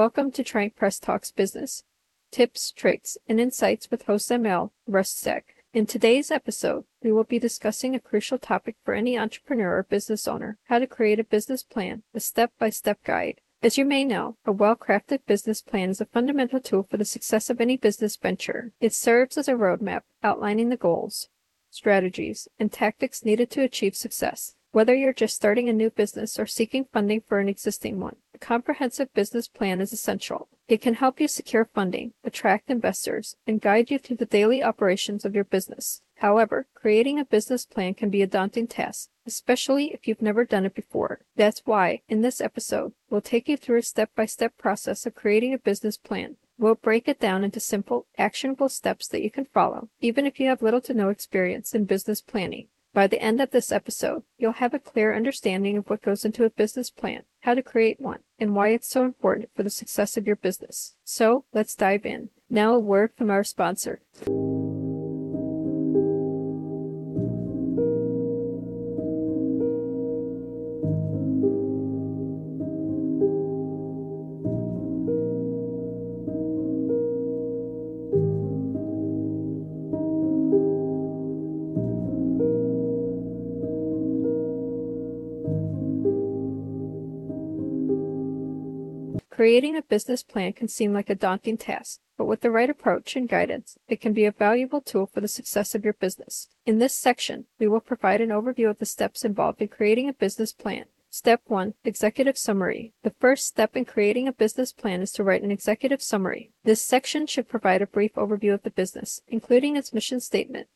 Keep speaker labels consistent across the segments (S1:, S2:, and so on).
S1: Welcome to Trient Press Talks Business Tips, Tricks, and Insights with host ML, Ruscsak. In today's episode, we will be discussing a crucial topic for any entrepreneur or business owner how to create a business plan, a step by step guide. As you may know, a well crafted business plan is a fundamental tool for the success of any business venture. It serves as a roadmap outlining the goals, strategies, and tactics needed to achieve success. Whether you're just starting a new business or seeking funding for an existing one, comprehensive business plan is essential. It can help you secure funding, attract investors, and guide you through the daily operations of your business. However, creating a business plan can be a daunting task, especially if you've never done it before. That's why, in this episode, we'll take you through a step by step process of creating a business plan. We'll break it down into simple, actionable steps that you can follow, even if you have little to no experience in business planning. By the end of this episode, you'll have a clear understanding of what goes into a business plan, how to create one, and why it's so important for the success of your business. So let's dive in. Now, a word from our sponsor. Creating a business plan can seem like a daunting task, but with the right approach and guidance, it can be a valuable tool for the success of your business. In this section, we will provide an overview of the steps involved in creating a business plan. Step 1 Executive Summary. The first step in creating a business plan is to write an executive summary. This section should provide a brief overview of the business, including its mission statement,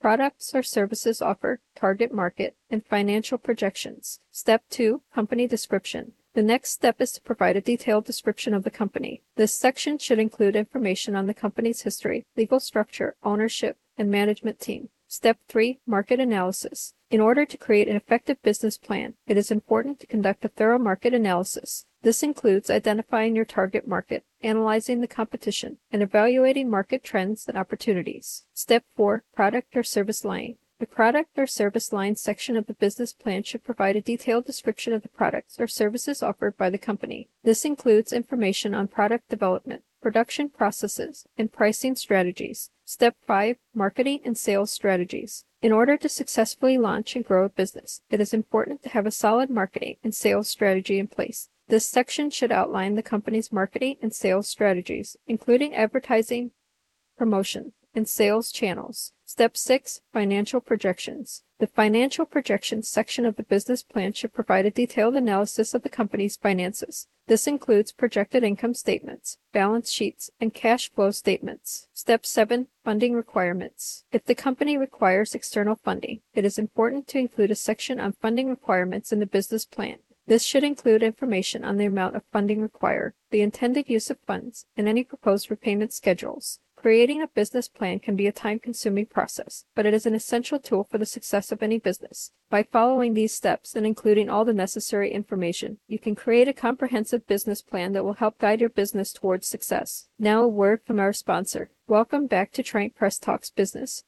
S1: products or services offered, target market, and financial projections. Step 2 Company Description. The next step is to provide a detailed description of the company. This section should include information on the company's history, legal structure, ownership, and management team. Step 3 Market Analysis. In order to create an effective business plan, it is important to conduct a thorough market analysis. This includes identifying your target market, analyzing the competition, and evaluating market trends and opportunities. Step 4 Product or Service Line. The product or service line section of the business plan should provide a detailed description of the products or services offered by the company. This includes information on product development, production processes, and pricing strategies. Step 5 Marketing and Sales Strategies. In order to successfully launch and grow a business, it is important to have a solid marketing and sales strategy in place. This section should outline the company's marketing and sales strategies, including advertising, promotion, and sales channels. Step 6 Financial Projections. The financial projections section of the business plan should provide a detailed analysis of the company's finances. This includes projected income statements, balance sheets, and cash flow statements. Step 7 Funding Requirements. If the company requires external funding, it is important to include a section on funding requirements in the business plan. This should include information on the amount of funding required, the intended use of funds, and any proposed repayment schedules. Creating a business plan can be a time consuming process, but it is an essential tool for the success of any business. By following these steps and including all the necessary information, you can create a comprehensive business plan that will help guide your business towards success. Now, a word from our sponsor. Welcome back to Trient Press Talks Business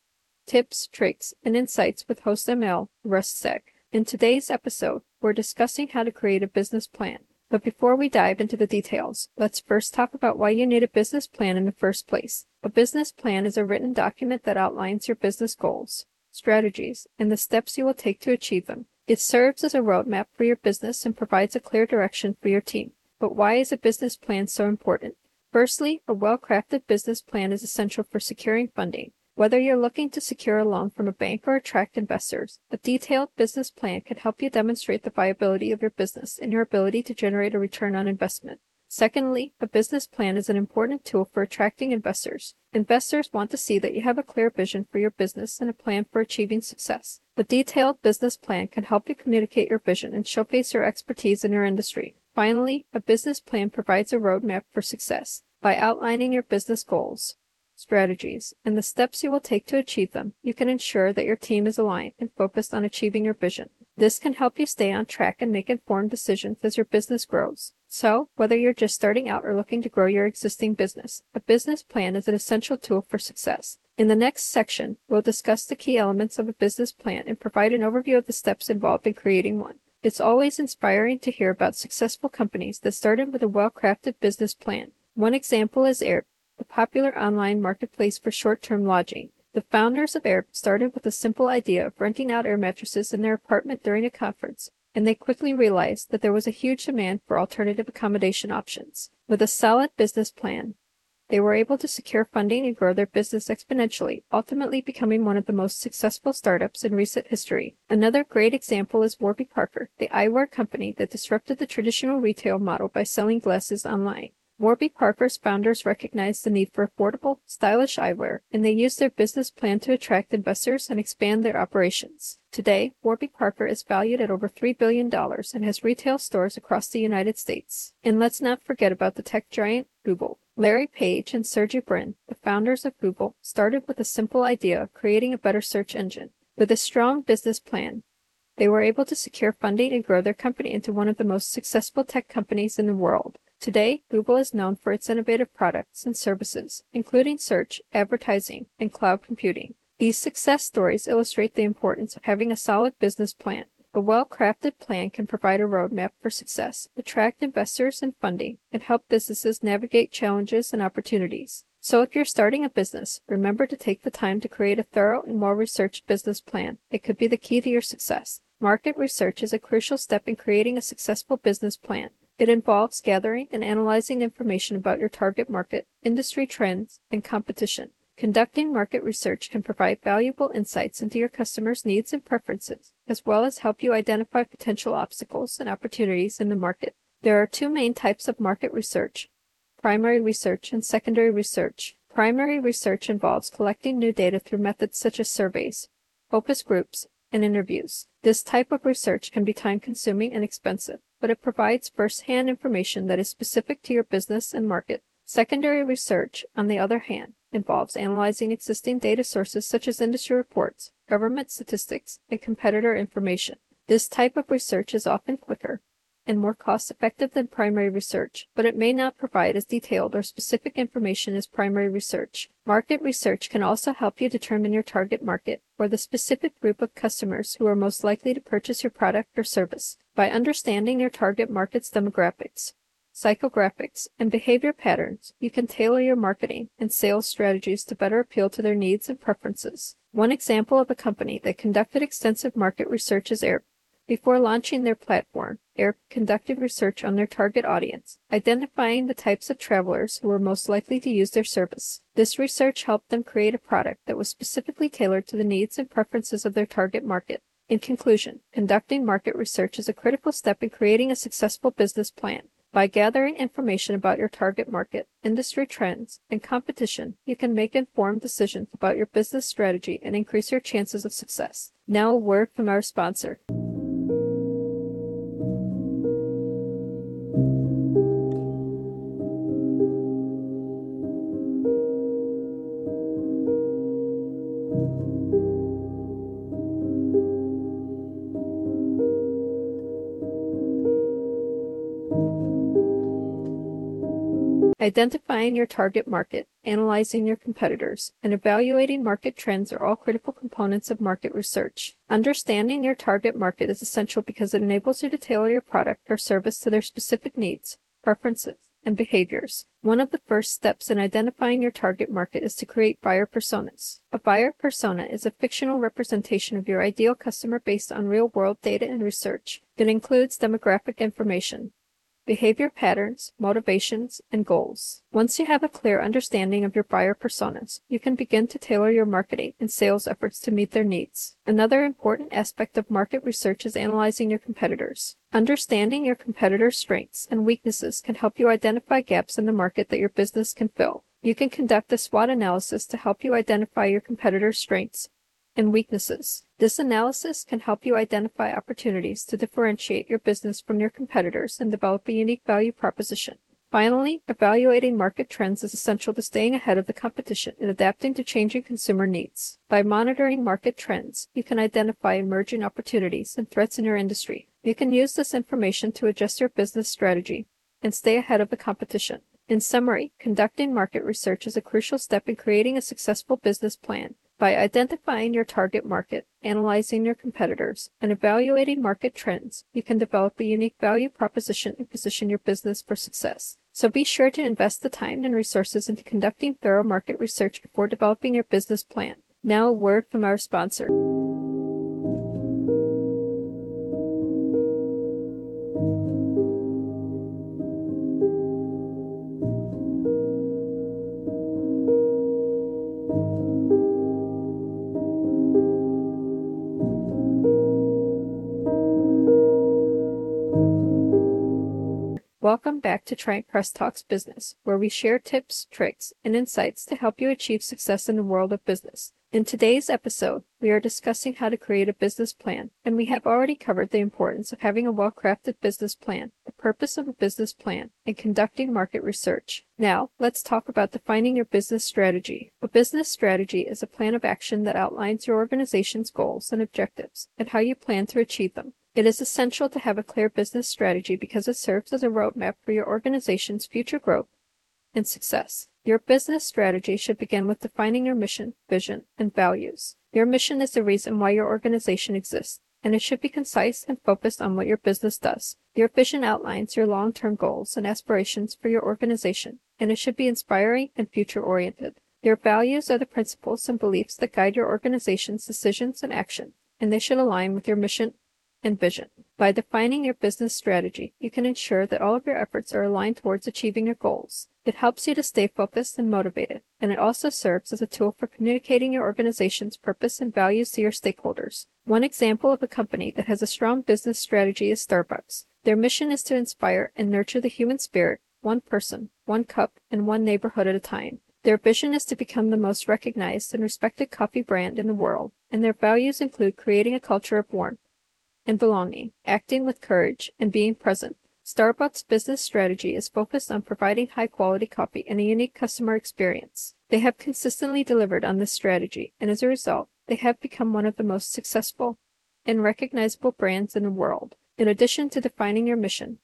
S1: Tips, Tricks, and Insights with host ML, Ruscsak. In today's episode, we're discussing how to create a business plan. But before we dive into the details, let's first talk about why you need a business plan in the first place. A business plan is a written document that outlines your business goals, strategies, and the steps you will take to achieve them. It serves as a roadmap for your business and provides a clear direction for your team. But why is a business plan so important? Firstly, a well crafted business plan is essential for securing funding. Whether you're looking to secure a loan from a bank or attract investors, a detailed business plan can help you demonstrate the viability of your business and your ability to generate a return on investment. Secondly, a business plan is an important tool for attracting investors. Investors want to see that you have a clear vision for your business and a plan for achieving success. The detailed business plan can help you communicate your vision and showcase your expertise in your industry. Finally, a business plan provides a roadmap for success. By outlining your business goals, strategies, and the steps you will take to achieve them, you can ensure that your team is aligned and focused on achieving your vision. This can help you stay on track and make informed decisions as your business grows. So, whether you're just starting out or looking to grow your existing business, a business plan is an essential tool for success. In the next section, we'll discuss the key elements of a business plan and provide an overview of the steps involved in creating one. It's always inspiring to hear about successful companies that started with a well crafted business plan. One example is Airbnb, the popular online marketplace for short term lodging. The founders of Airbnb started with a simple idea of renting out air mattresses in their apartment during a conference, and they quickly realized that there was a huge demand for alternative accommodation options. With a solid business plan, they were able to secure funding and grow their business exponentially, ultimately becoming one of the most successful startups in recent history. Another great example is Warby Parker, the eyewear company that disrupted the traditional retail model by selling glasses online. Warby Parker's founders recognized the need for affordable, stylish eyewear, and they used their business plan to attract investors and expand their operations. Today, Warby Parker is valued at over $3 billion and has retail stores across the United States. And let's not forget about the tech giant Google. Larry Page and Sergey Brin, the founders of Google, started with a simple idea of creating a better search engine. With a strong business plan, they were able to secure funding and grow their company into one of the most successful tech companies in the world. Today, Google is known for its innovative products and services, including search, advertising, and cloud computing. These success stories illustrate the importance of having a solid business plan. A well crafted plan can provide a roadmap for success, attract investors and funding, and help businesses navigate challenges and opportunities. So, if you're starting a business, remember to take the time to create a thorough and well researched business plan. It could be the key to your success. Market research is a crucial step in creating a successful business plan. It involves gathering and analyzing information about your target market, industry trends, and competition. Conducting market research can provide valuable insights into your customers' needs and preferences, as well as help you identify potential obstacles and opportunities in the market. There are two main types of market research primary research and secondary research. Primary research involves collecting new data through methods such as surveys, focus groups, and interviews. This type of research can be time consuming and expensive but it provides first-hand information that is specific to your business and market. Secondary research, on the other hand, involves analyzing existing data sources such as industry reports, government statistics, and competitor information. This type of research is often quicker and more cost effective than primary research, but it may not provide as detailed or specific information as primary research. Market research can also help you determine your target market or the specific group of customers who are most likely to purchase your product or service. By understanding your target market's demographics, psychographics, and behavior patterns, you can tailor your marketing and sales strategies to better appeal to their needs and preferences. One example of a company that conducted extensive market research is Air. Before launching their platform, Air conducted research on their target audience, identifying the types of travelers who were most likely to use their service. This research helped them create a product that was specifically tailored to the needs and preferences of their target market. In conclusion, conducting market research is a critical step in creating a successful business plan. By gathering information about your target market, industry trends, and competition, you can make informed decisions about your business strategy and increase your chances of success. Now, a word from our sponsor. Identifying your target market, analyzing your competitors, and evaluating market trends are all critical components of market research. Understanding your target market is essential because it enables you to tailor your product or service to their specific needs, preferences, and behaviors. One of the first steps in identifying your target market is to create buyer personas. A buyer persona is a fictional representation of your ideal customer based on real world data and research. It includes demographic information, behavior patterns, motivations, and goals. Once you have a clear understanding of your buyer personas, you can begin to tailor your marketing and sales efforts to meet their needs. Another important aspect of market research is analyzing your competitors. Understanding your competitors' strengths and weaknesses can help you identify gaps in the market that your business can fill. You can conduct a SWOT analysis to help you identify your competitors' strengths and weaknesses. This analysis can help you identify opportunities to differentiate your business from your competitors and develop a unique value proposition. Finally, evaluating market trends is essential to staying ahead of the competition and adapting to changing consumer needs. By monitoring market trends, you can identify emerging opportunities and threats in your industry. You can use this information to adjust your business strategy and stay ahead of the competition. In summary, conducting market research is a crucial step in creating a successful business plan. By identifying your target market, analyzing your competitors, and evaluating market trends, you can develop a unique value proposition and position your business for success. So be sure to invest the time and resources into conducting thorough market research before developing your business plan. Now, a word from our sponsor. Back to Trient Press Talks Business, where we share tips, tricks, and insights to help you achieve success in the world of business. In today's episode, we are discussing how to create a business plan, and we have already covered the importance of having a well crafted business plan, the purpose of a business plan, and conducting market research. Now, let's talk about defining your business strategy. A business strategy is a plan of action that outlines your organization's goals and objectives and how you plan to achieve them. It is essential to have a clear business strategy because it serves as a roadmap for your organization's future growth and success. Your business strategy should begin with defining your mission, vision, and values. Your mission is the reason why your organization exists, and it should be concise and focused on what your business does. Your vision outlines your long term goals and aspirations for your organization, and it should be inspiring and future oriented. Your values are the principles and beliefs that guide your organization's decisions and action, and they should align with your mission and vision. By defining your business strategy, you can ensure that all of your efforts are aligned towards achieving your goals. It helps you to stay focused and motivated, and it also serves as a tool for communicating your organization's purpose and values to your stakeholders. One example of a company that has a strong business strategy is Starbucks. Their mission is to inspire and nurture the human spirit, one person, one cup, and one neighborhood at a time. Their vision is to become the most recognized and respected coffee brand in the world, and their values include creating a culture of warmth, and belonging, acting with courage, and being present. Starbucks' business strategy is focused on providing high quality coffee and a unique customer experience. They have consistently delivered on this strategy, and as a result, they have become one of the most successful and recognizable brands in the world. In addition to defining your mission,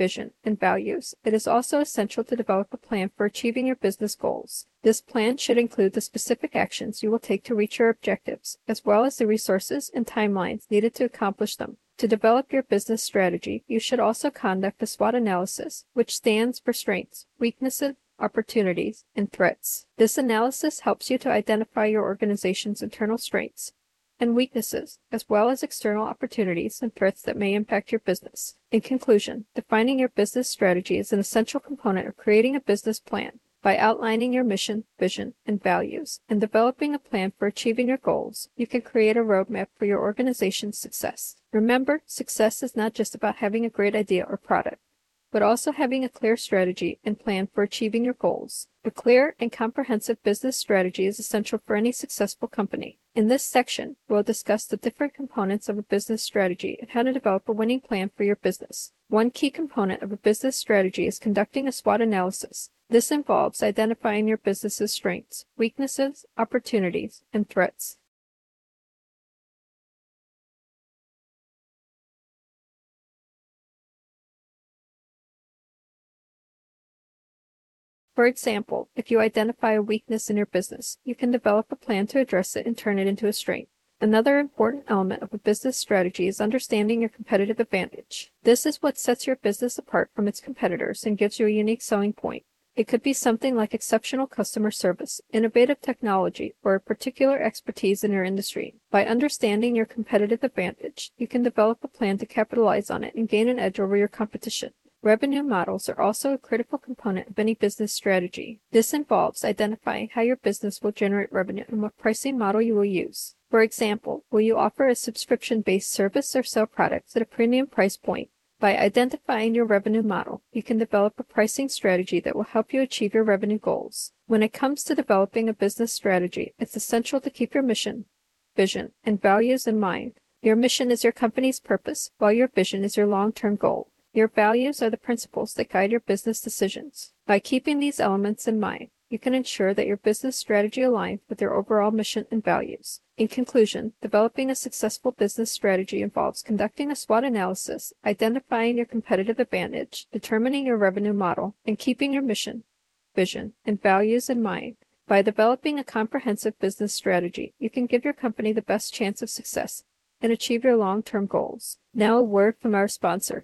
S1: vision, and values, it is also essential to develop a plan for achieving your business goals. This plan should include the specific actions you will take to reach your objectives, as well as the resources and timelines needed to accomplish them. To develop your business strategy, you should also conduct a SWOT analysis, which stands for strengths, weaknesses, opportunities, and threats. This analysis helps you to identify your organization's internal strengths, and weaknesses, as well as external opportunities and threats that may impact your business. In conclusion, defining your business strategy is an essential component of creating a business plan. By outlining your mission, vision, and values, and developing a plan for achieving your goals, you can create a roadmap for your organization's success. Remember, success is not just about having a great idea or product but also having a clear strategy and plan for achieving your goals. A clear and comprehensive business strategy is essential for any successful company. In this section, we'll discuss the different components of a business strategy and how to develop a winning plan for your business. One key component of a business strategy is conducting a SWOT analysis. This involves identifying your business's strengths, weaknesses, opportunities, and threats. For example, if you identify a weakness in your business, you can develop a plan to address it and turn it into a strength. Another important element of a business strategy is understanding your competitive advantage. This is what sets your business apart from its competitors and gives you a unique selling point. It could be something like exceptional customer service, innovative technology, or a particular expertise in your industry. By understanding your competitive advantage, you can develop a plan to capitalize on it and gain an edge over your competition. Revenue models are also a critical component of any business strategy. This involves identifying how your business will generate revenue and what pricing model you will use. For example, will you offer a subscription based service or sell products at a premium price point? By identifying your revenue model, you can develop a pricing strategy that will help you achieve your revenue goals. When it comes to developing a business strategy, it's essential to keep your mission, vision, and values in mind. Your mission is your company's purpose, while your vision is your long term goal. Your values are the principles that guide your business decisions. By keeping these elements in mind, you can ensure that your business strategy aligns with your overall mission and values. In conclusion, developing a successful business strategy involves conducting a SWOT analysis, identifying your competitive advantage, determining your revenue model, and keeping your mission, vision, and values in mind. By developing a comprehensive business strategy, you can give your company the best chance of success and achieve your long term goals. Now, a word from our sponsor.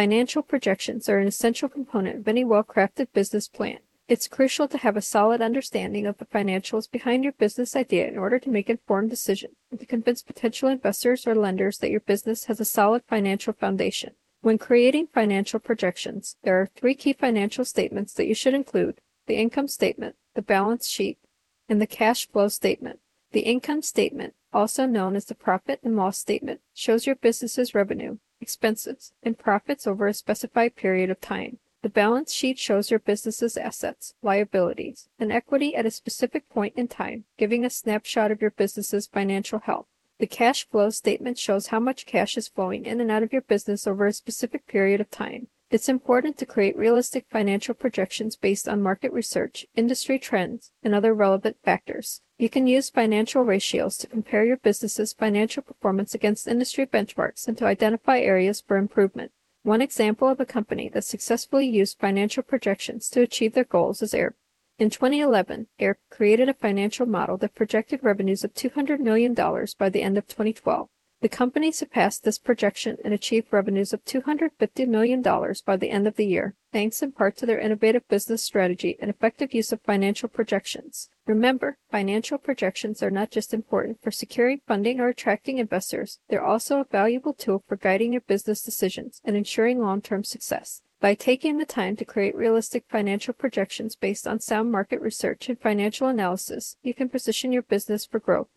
S1: Financial projections are an essential component of any well crafted business plan. It's crucial to have a solid understanding of the financials behind your business idea in order to make informed decisions and to convince potential investors or lenders that your business has a solid financial foundation. When creating financial projections, there are three key financial statements that you should include the income statement, the balance sheet, and the cash flow statement. The income statement, also known as the profit and loss statement, shows your business's revenue, expenses, and profits over a specified period of time. The balance sheet shows your business's assets, liabilities, and equity at a specific point in time, giving a snapshot of your business's financial health. The cash flow statement shows how much cash is flowing in and out of your business over a specific period of time. It's important to create realistic financial projections based on market research, industry trends, and other relevant factors. You can use financial ratios to compare your business's financial performance against industry benchmarks and to identify areas for improvement. One example of a company that successfully used financial projections to achieve their goals is Air. In 2011, Air created a financial model that projected revenues of $200 million by the end of 2012. The company surpassed this projection and achieved revenues of $250 million by the end of the year, thanks in part to their innovative business strategy and effective use of financial projections. Remember, financial projections are not just important for securing funding or attracting investors, they're also a valuable tool for guiding your business decisions and ensuring long term success. By taking the time to create realistic financial projections based on sound market research and financial analysis, you can position your business for growth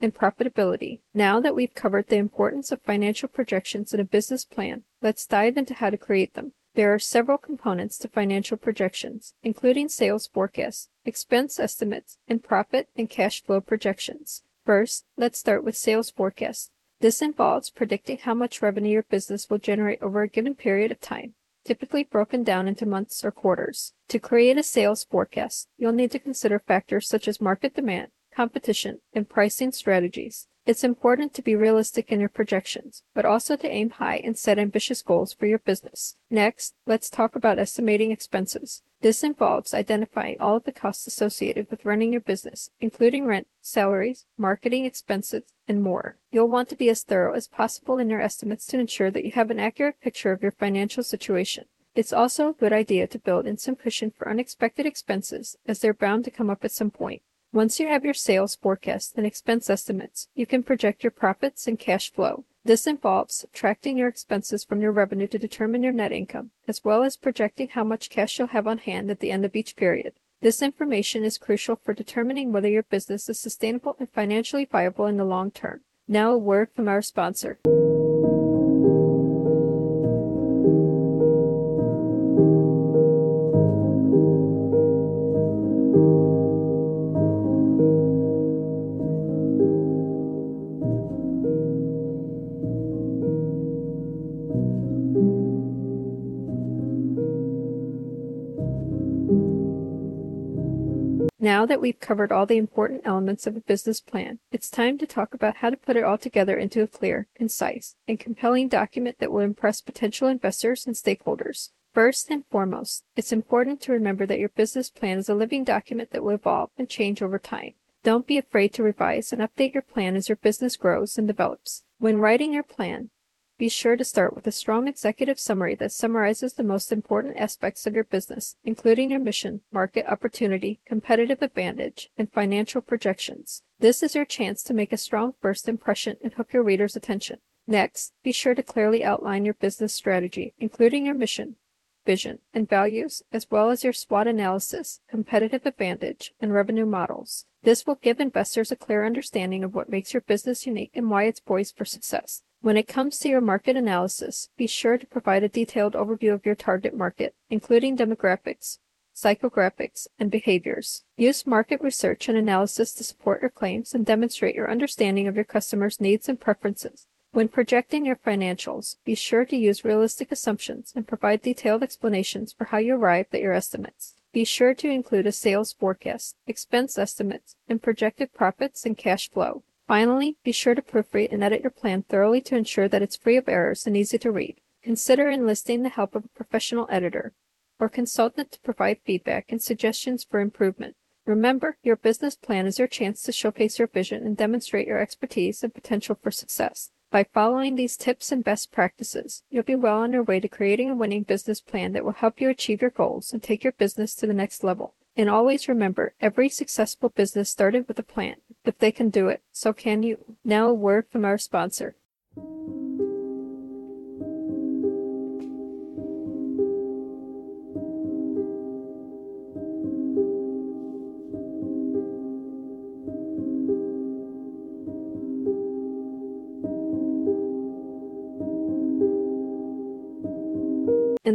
S1: and profitability. Now that we've covered the importance of financial projections in a business plan, let's dive into how to create them. There are several components to financial projections, including sales forecasts, expense estimates, and profit and cash flow projections. First, let's start with sales forecasts. This involves predicting how much revenue your business will generate over a given period of time, typically broken down into months or quarters. To create a sales forecast, you'll need to consider factors such as market demand, competition, and pricing strategies. It's important to be realistic in your projections, but also to aim high and set ambitious goals for your business. Next, let's talk about estimating expenses. This involves identifying all of the costs associated with running your business, including rent, salaries, marketing expenses, and more. You'll want to be as thorough as possible in your estimates to ensure that you have an accurate picture of your financial situation. It's also a good idea to build in some cushion for unexpected expenses, as they're bound to come up at some point. Once you have your sales forecast and expense estimates, you can project your profits and cash flow. This involves subtracting your expenses from your revenue to determine your net income, as well as projecting how much cash you'll have on hand at the end of each period. This information is crucial for determining whether your business is sustainable and financially viable in the long term. Now, a word from our sponsor. Now that we've covered all the important elements of a business plan, it's time to talk about how to put it all together into a clear, concise, and compelling document that will impress potential investors and stakeholders. First and foremost, it's important to remember that your business plan is a living document that will evolve and change over time. Don't be afraid to revise and update your plan as your business grows and develops. When writing your plan, be sure to start with a strong executive summary that summarizes the most important aspects of your business, including your mission, market opportunity, competitive advantage, and financial projections. This is your chance to make a strong first impression and hook your reader's attention. Next, be sure to clearly outline your business strategy, including your mission, vision, and values, as well as your SWOT analysis, competitive advantage, and revenue models. This will give investors a clear understanding of what makes your business unique and why it's poised for success. When it comes to your market analysis, be sure to provide a detailed overview of your target market, including demographics, psychographics, and behaviors. Use market research and analysis to support your claims and demonstrate your understanding of your customers' needs and preferences. When projecting your financials, be sure to use realistic assumptions and provide detailed explanations for how you arrived at your estimates. Be sure to include a sales forecast, expense estimates, and projected profits and cash flow. Finally, be sure to proofread and edit your plan thoroughly to ensure that it's free of errors and easy to read. Consider enlisting the help of a professional editor or consultant to provide feedback and suggestions for improvement. Remember, your business plan is your chance to showcase your vision and demonstrate your expertise and potential for success. By following these tips and best practices, you'll be well on your way to creating a winning business plan that will help you achieve your goals and take your business to the next level. And always remember, every successful business started with a plan. If they can do it, so can you. Now, a word from our sponsor.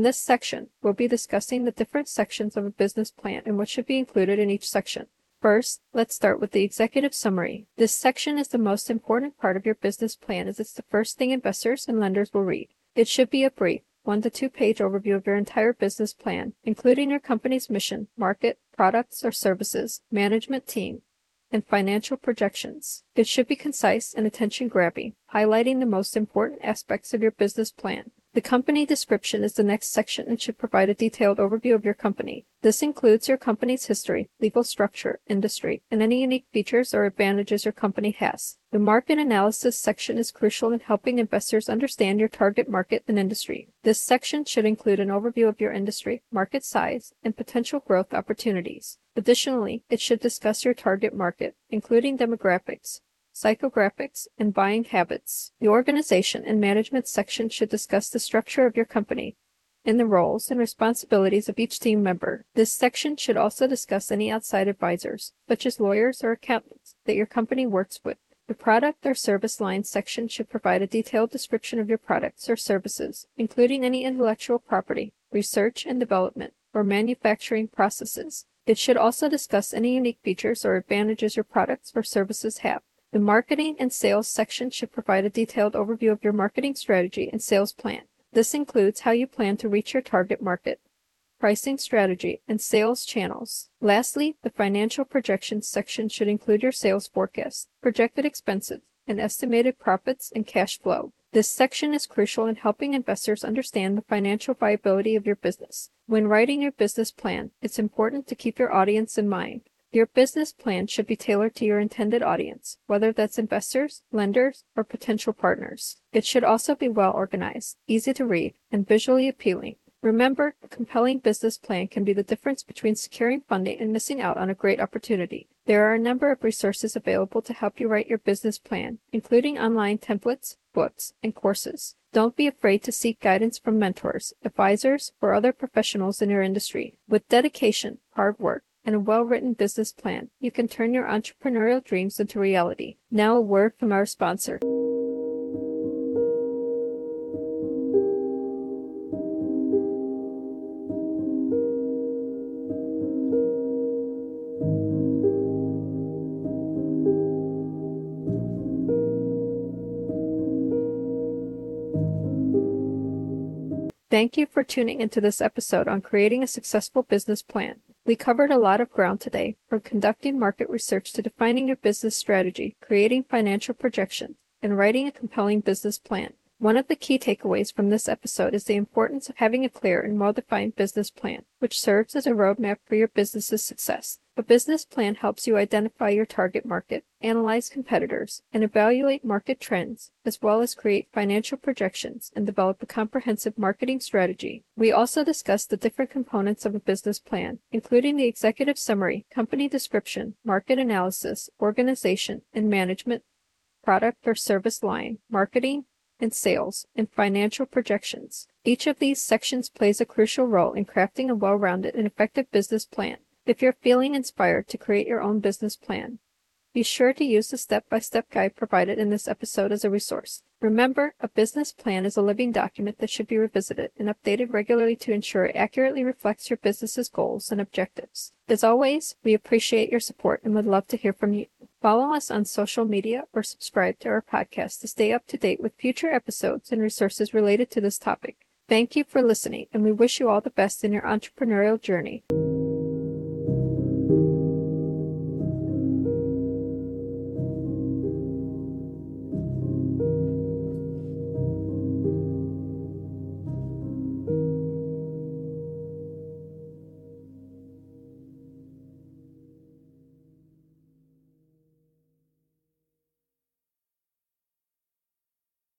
S1: In this section, we'll be discussing the different sections of a business plan and what should be included in each section. First, let's start with the executive summary. This section is the most important part of your business plan as it's the first thing investors and lenders will read. It should be a brief, one to two page overview of your entire business plan, including your company's mission, market, products or services, management team, and financial projections. It should be concise and attention grabbing, highlighting the most important aspects of your business plan. The company description is the next section and should provide a detailed overview of your company. This includes your company's history, legal structure, industry, and any unique features or advantages your company has. The market analysis section is crucial in helping investors understand your target market and industry. This section should include an overview of your industry, market size, and potential growth opportunities. Additionally, it should discuss your target market, including demographics, psychographics, and buying habits. The organization and management section should discuss the structure of your company and the roles and responsibilities of each team member. This section should also discuss any outside advisors, such as lawyers or accountants, that your company works with. The product or service line section should provide a detailed description of your products or services, including any intellectual property, research and development, or manufacturing processes. It should also discuss any unique features or advantages your products or services have. The marketing and sales section should provide a detailed overview of your marketing strategy and sales plan. This includes how you plan to reach your target market, pricing strategy, and sales channels. Lastly, the financial projections section should include your sales forecast, projected expenses, and estimated profits and cash flow. This section is crucial in helping investors understand the financial viability of your business. When writing your business plan, it's important to keep your audience in mind. Your business plan should be tailored to your intended audience, whether that's investors, lenders, or potential partners. It should also be well organized, easy to read, and visually appealing. Remember, a compelling business plan can be the difference between securing funding and missing out on a great opportunity. There are a number of resources available to help you write your business plan, including online templates, books, and courses. Don't be afraid to seek guidance from mentors, advisors, or other professionals in your industry. With dedication, hard work, and a well written business plan, you can turn your entrepreneurial dreams into reality. Now, a word from our sponsor. Thank you for tuning into this episode on creating a successful business plan. We covered a lot of ground today, from conducting market research to defining your business strategy, creating financial projections, and writing a compelling business plan. One of the key takeaways from this episode is the importance of having a clear and well defined business plan, which serves as a roadmap for your business's success. A business plan helps you identify your target market, analyze competitors, and evaluate market trends, as well as create financial projections and develop a comprehensive marketing strategy. We also discussed the different components of a business plan, including the executive summary, company description, market analysis, organization and management, product or service line, marketing, and sales, and financial projections. Each of these sections plays a crucial role in crafting a well rounded and effective business plan. If you're feeling inspired to create your own business plan, Be sure to use the step by step guide provided in this episode as a resource. Remember, a business plan is a living document that should be revisited and updated regularly to ensure it accurately reflects your business's goals and objectives. As always, we appreciate your support and would love to hear from you. Follow us on social media or subscribe to our podcast to stay up to date with future episodes and resources related to this topic. Thank you for listening, and we wish you all the best in your entrepreneurial journey.